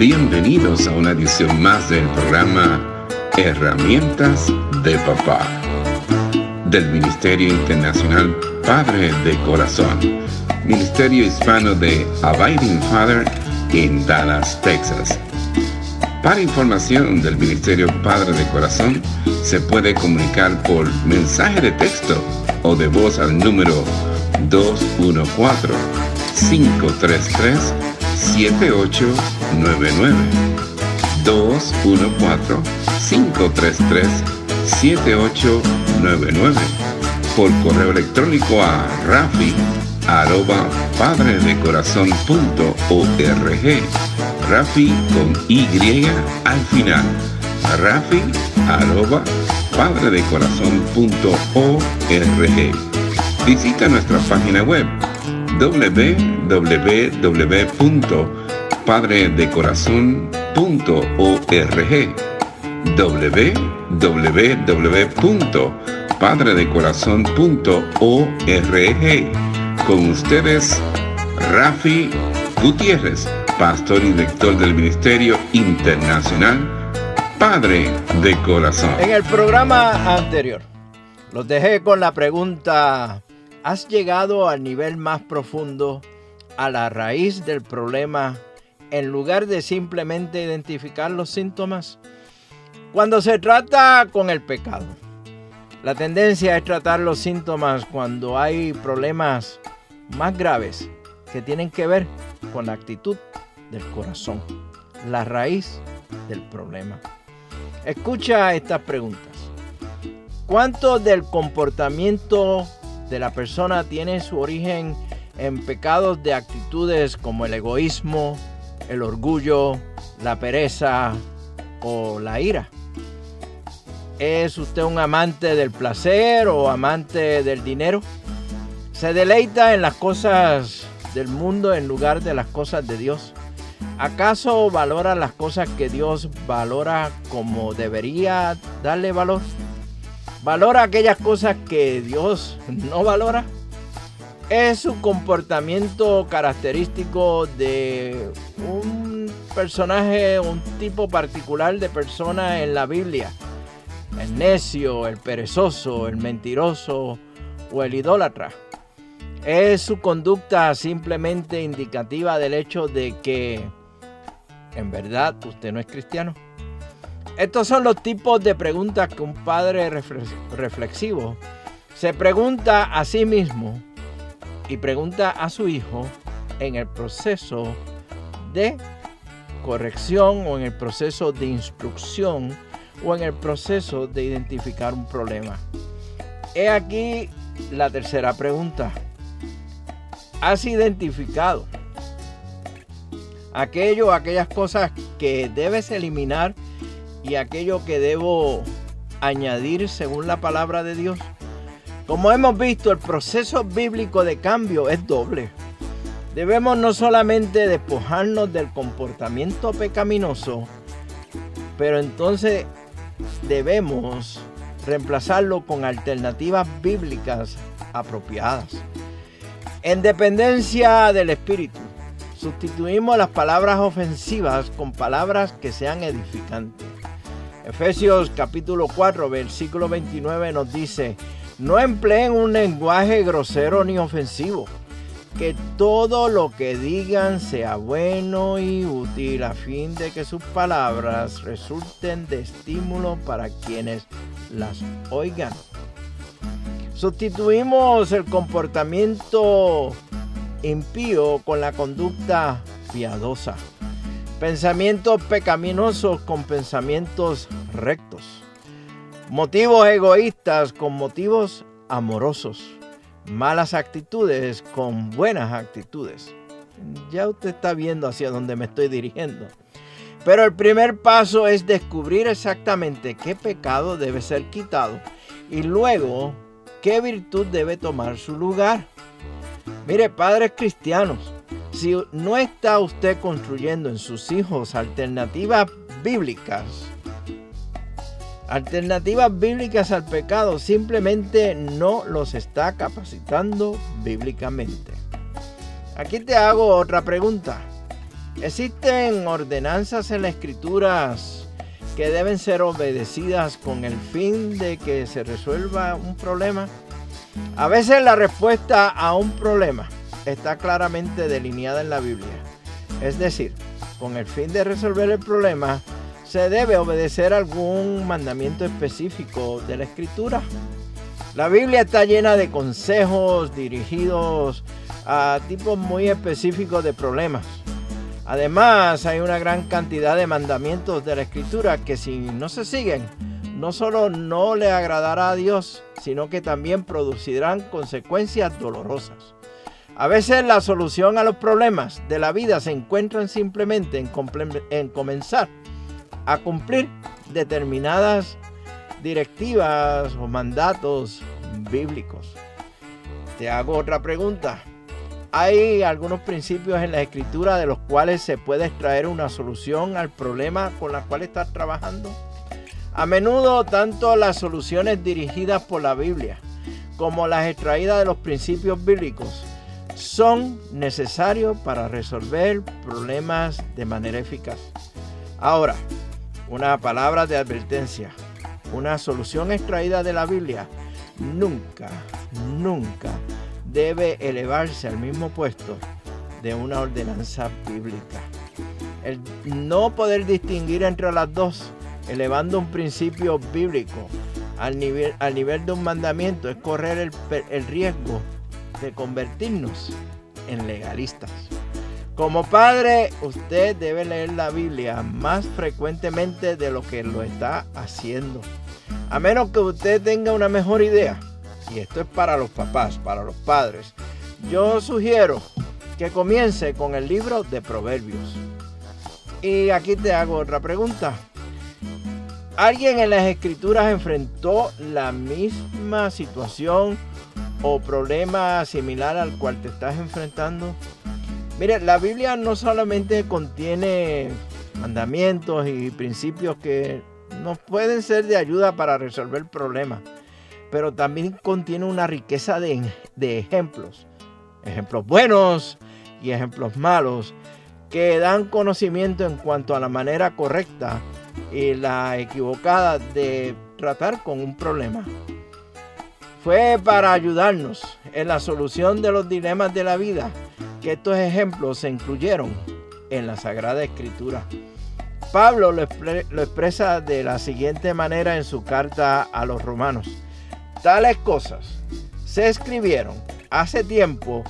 Bienvenidos a una edición más del programa Herramientas de Papá del Ministerio Internacional Padre de Corazón, Ministerio Hispano de Abiding Father en Dallas, Texas. Para información del Ministerio Padre de Corazón, se puede comunicar por mensaje de texto o de voz al número 214 533 7899 214-533-7899 por correo electrónico a rafi arroba padredecorazon.org Rafi con Y al final. Rafi arroba padredecorazon.org Visita nuestra página web www.padredecorazon.org www.padredecorazon.org Con ustedes, Rafi Gutiérrez, pastor y director del Ministerio Internacional Padre de Corazón. En el programa anterior, los dejé con la pregunta has llegado al nivel más profundo, a la raíz del problema, en lugar de simplemente identificar los síntomas? Cuando se trata con el pecado, la tendencia es tratar los síntomas cuando hay problemas más graves que tienen que ver con la actitud del corazón, la raíz del problema. Escucha estas preguntas. ¿Cuánto del comportamiento de la persona tiene su origen en pecados de actitudes como el egoísmo, el orgullo, la pereza o la ira. ¿Es usted un amante del placer o amante del dinero? ¿Se deleita en las cosas del mundo en lugar de las cosas de Dios? ¿Acaso valora las cosas que Dios valora como debería darle valor? valora aquellas cosas que Dios no valora. Es su comportamiento característico de un personaje, un tipo particular de persona en la Biblia. El necio, el perezoso, el mentiroso o el idólatra. Es su conducta simplemente indicativa del hecho de que en verdad usted no es cristiano. Estos son los tipos de preguntas que un padre reflexivo se pregunta a sí mismo y pregunta a su hijo en el proceso de corrección o en el proceso de instrucción o en el proceso de identificar un problema. He aquí la tercera pregunta. ¿Has identificado aquello, aquellas cosas que debes eliminar y aquello que debo añadir según la palabra de Dios. Como hemos visto, el proceso bíblico de cambio es doble. Debemos no solamente despojarnos del comportamiento pecaminoso, pero entonces debemos reemplazarlo con alternativas bíblicas apropiadas. En dependencia del Espíritu, sustituimos las palabras ofensivas con palabras que sean edificantes. Efesios capítulo 4, versículo 29 nos dice, no empleen un lenguaje grosero ni ofensivo, que todo lo que digan sea bueno y útil a fin de que sus palabras resulten de estímulo para quienes las oigan. Sustituimos el comportamiento impío con la conducta piadosa. Pensamientos pecaminosos con pensamientos rectos. Motivos egoístas con motivos amorosos. Malas actitudes con buenas actitudes. Ya usted está viendo hacia dónde me estoy dirigiendo. Pero el primer paso es descubrir exactamente qué pecado debe ser quitado y luego qué virtud debe tomar su lugar. Mire, padres cristianos, si no está usted construyendo en sus hijos alternativas bíblicas, alternativas bíblicas al pecado, simplemente no los está capacitando bíblicamente. Aquí te hago otra pregunta. Existen ordenanzas en las escrituras que deben ser obedecidas con el fin de que se resuelva un problema. A veces la respuesta a un problema está claramente delineada en la Biblia. Es decir, con el fin de resolver el problema, se debe obedecer algún mandamiento específico de la escritura. La Biblia está llena de consejos dirigidos a tipos muy específicos de problemas. Además, hay una gran cantidad de mandamientos de la escritura que si no se siguen, no solo no le agradará a Dios, sino que también producirán consecuencias dolorosas. A veces la solución a los problemas de la vida se encuentra simplemente en, en comenzar a cumplir determinadas directivas o mandatos bíblicos. Te hago otra pregunta. Hay algunos principios en la escritura de los cuales se puede extraer una solución al problema con el cual estás trabajando. A menudo tanto las soluciones dirigidas por la Biblia como las extraídas de los principios bíblicos son necesarios para resolver problemas de manera eficaz. Ahora, una palabra de advertencia. Una solución extraída de la Biblia nunca, nunca debe elevarse al mismo puesto de una ordenanza bíblica. El no poder distinguir entre las dos, elevando un principio bíblico al nivel, al nivel de un mandamiento, es correr el, el riesgo de convertirnos en legalistas. Como padre, usted debe leer la Biblia más frecuentemente de lo que lo está haciendo. A menos que usted tenga una mejor idea. Y esto es para los papás, para los padres. Yo sugiero que comience con el libro de Proverbios. Y aquí te hago otra pregunta. ¿Alguien en las escrituras enfrentó la misma situación o problema similar al cual te estás enfrentando? Mire, la Biblia no solamente contiene mandamientos y principios que nos pueden ser de ayuda para resolver problemas, pero también contiene una riqueza de, ejemplos, ejemplos buenos y ejemplos malos, que dan conocimiento en cuanto a la manera correcta y la equivocada de tratar con un problema. Fue para ayudarnos en la solución de los dilemas de la vida que estos ejemplos se incluyeron en la Sagrada Escritura. Pablo lo, expresa de la siguiente manera en su carta a los romanos. Tales cosas se escribieron hace tiempo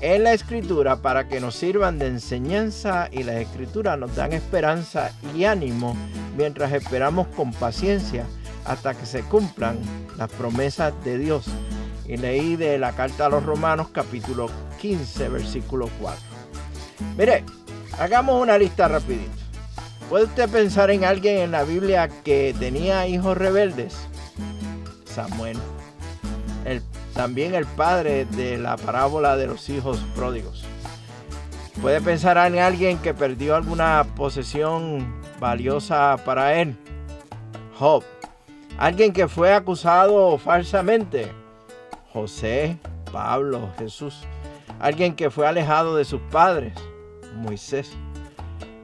en la escritura para que nos sirvan de enseñanza y las escrituras nos dan esperanza y ánimo mientras esperamos con paciencia hasta que se cumplan las promesas de Dios. Y leí de la carta a los romanos capítulo 15, versículo 4. Mire, hagamos una lista rapidito. ¿Puede usted pensar en alguien en la Biblia que tenía hijos rebeldes? Samuel. también el padre de la parábola de los hijos pródigos. ¿Puede pensar en alguien que perdió alguna posesión valiosa para él? Job. Alguien que fue acusado falsamente. José, Pablo, Jesús. Alguien que fue alejado de sus padres, Moisés,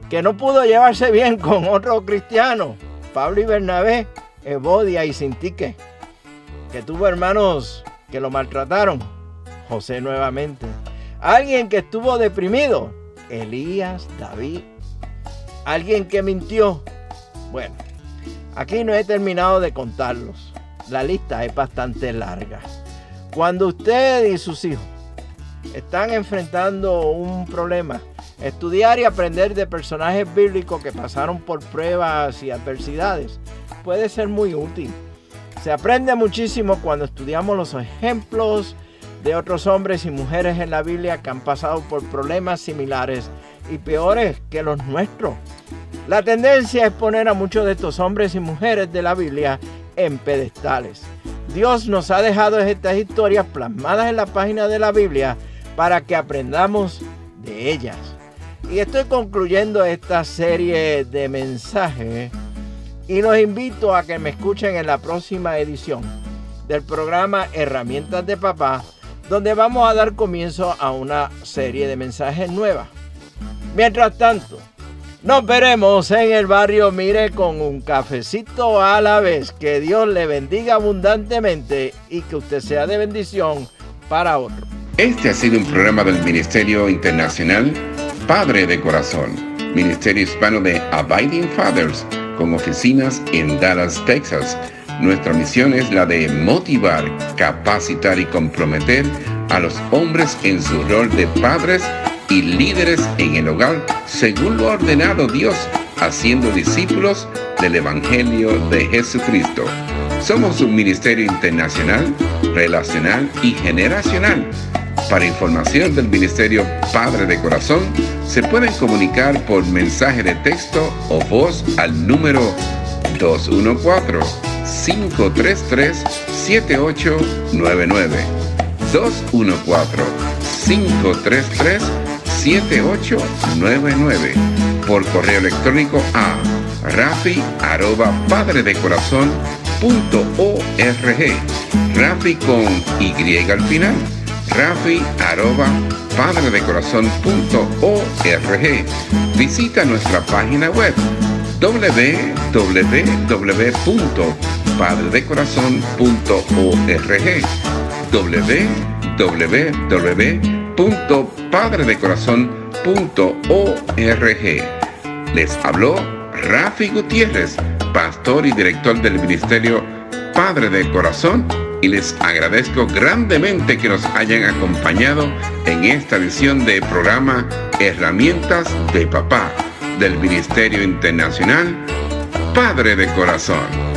que no pudo llevarse bien con otro cristiano, Pablo y Bernabé, Evodia y Sintique, que tuvo hermanos que lo maltrataron, José nuevamente, alguien que estuvo deprimido, Elías, David, alguien que mintió, bueno, aquí no he terminado de contarlos, la lista es bastante larga. Cuando usted y sus hijos están enfrentando un problema. Estudiar y aprender de personajes bíblicos que pasaron por pruebas y adversidades puede ser muy útil. Se aprende muchísimo cuando estudiamos los ejemplos de otros hombres y mujeres en la Biblia que han pasado por problemas similares y peores que los nuestros. La tendencia es poner a muchos de estos hombres y mujeres de la Biblia en pedestales. Dios nos ha dejado estas historias plasmadas en la página de la Biblia para que aprendamos de ellas. Y estoy concluyendo esta serie de mensajes y los invito a que me escuchen en la próxima edición del programa Herramientas de Papá, donde vamos a dar comienzo a una serie de mensajes nuevas. Mientras tanto, nos veremos en el barrio Mire con un cafecito a la vez. Que Dios le bendiga abundantemente y que usted sea de bendición para otro. Este ha sido un programa del Ministerio Internacional Padre de Corazón, Ministerio Hispano de Abiding Fathers, con oficinas en Dallas, Texas. Nuestra misión es la de motivar, capacitar y comprometer a los hombres en su rol de padres y líderes en el hogar según lo ordenado Dios, haciendo discípulos del Evangelio de Jesucristo. Somos un ministerio internacional, relacional y generacional. Para información del Ministerio Padre de Corazón, se pueden comunicar por mensaje de texto o voz al número 214-533-7899. 214-533-7899. 7899 por correo electrónico a rafi arroba padre de corazón punto rafi con y al final. Rafi arroba padre de corazón punto visita nuestra página web www.padredecorazon.org www www.padredecorazon.org. Les habló Rafi Gutiérrez, pastor y director del Ministerio Padre de Corazón, y les agradezco grandemente que nos hayan acompañado en esta edición de programa Herramientas de Papá del Ministerio Internacional Padre de Corazón.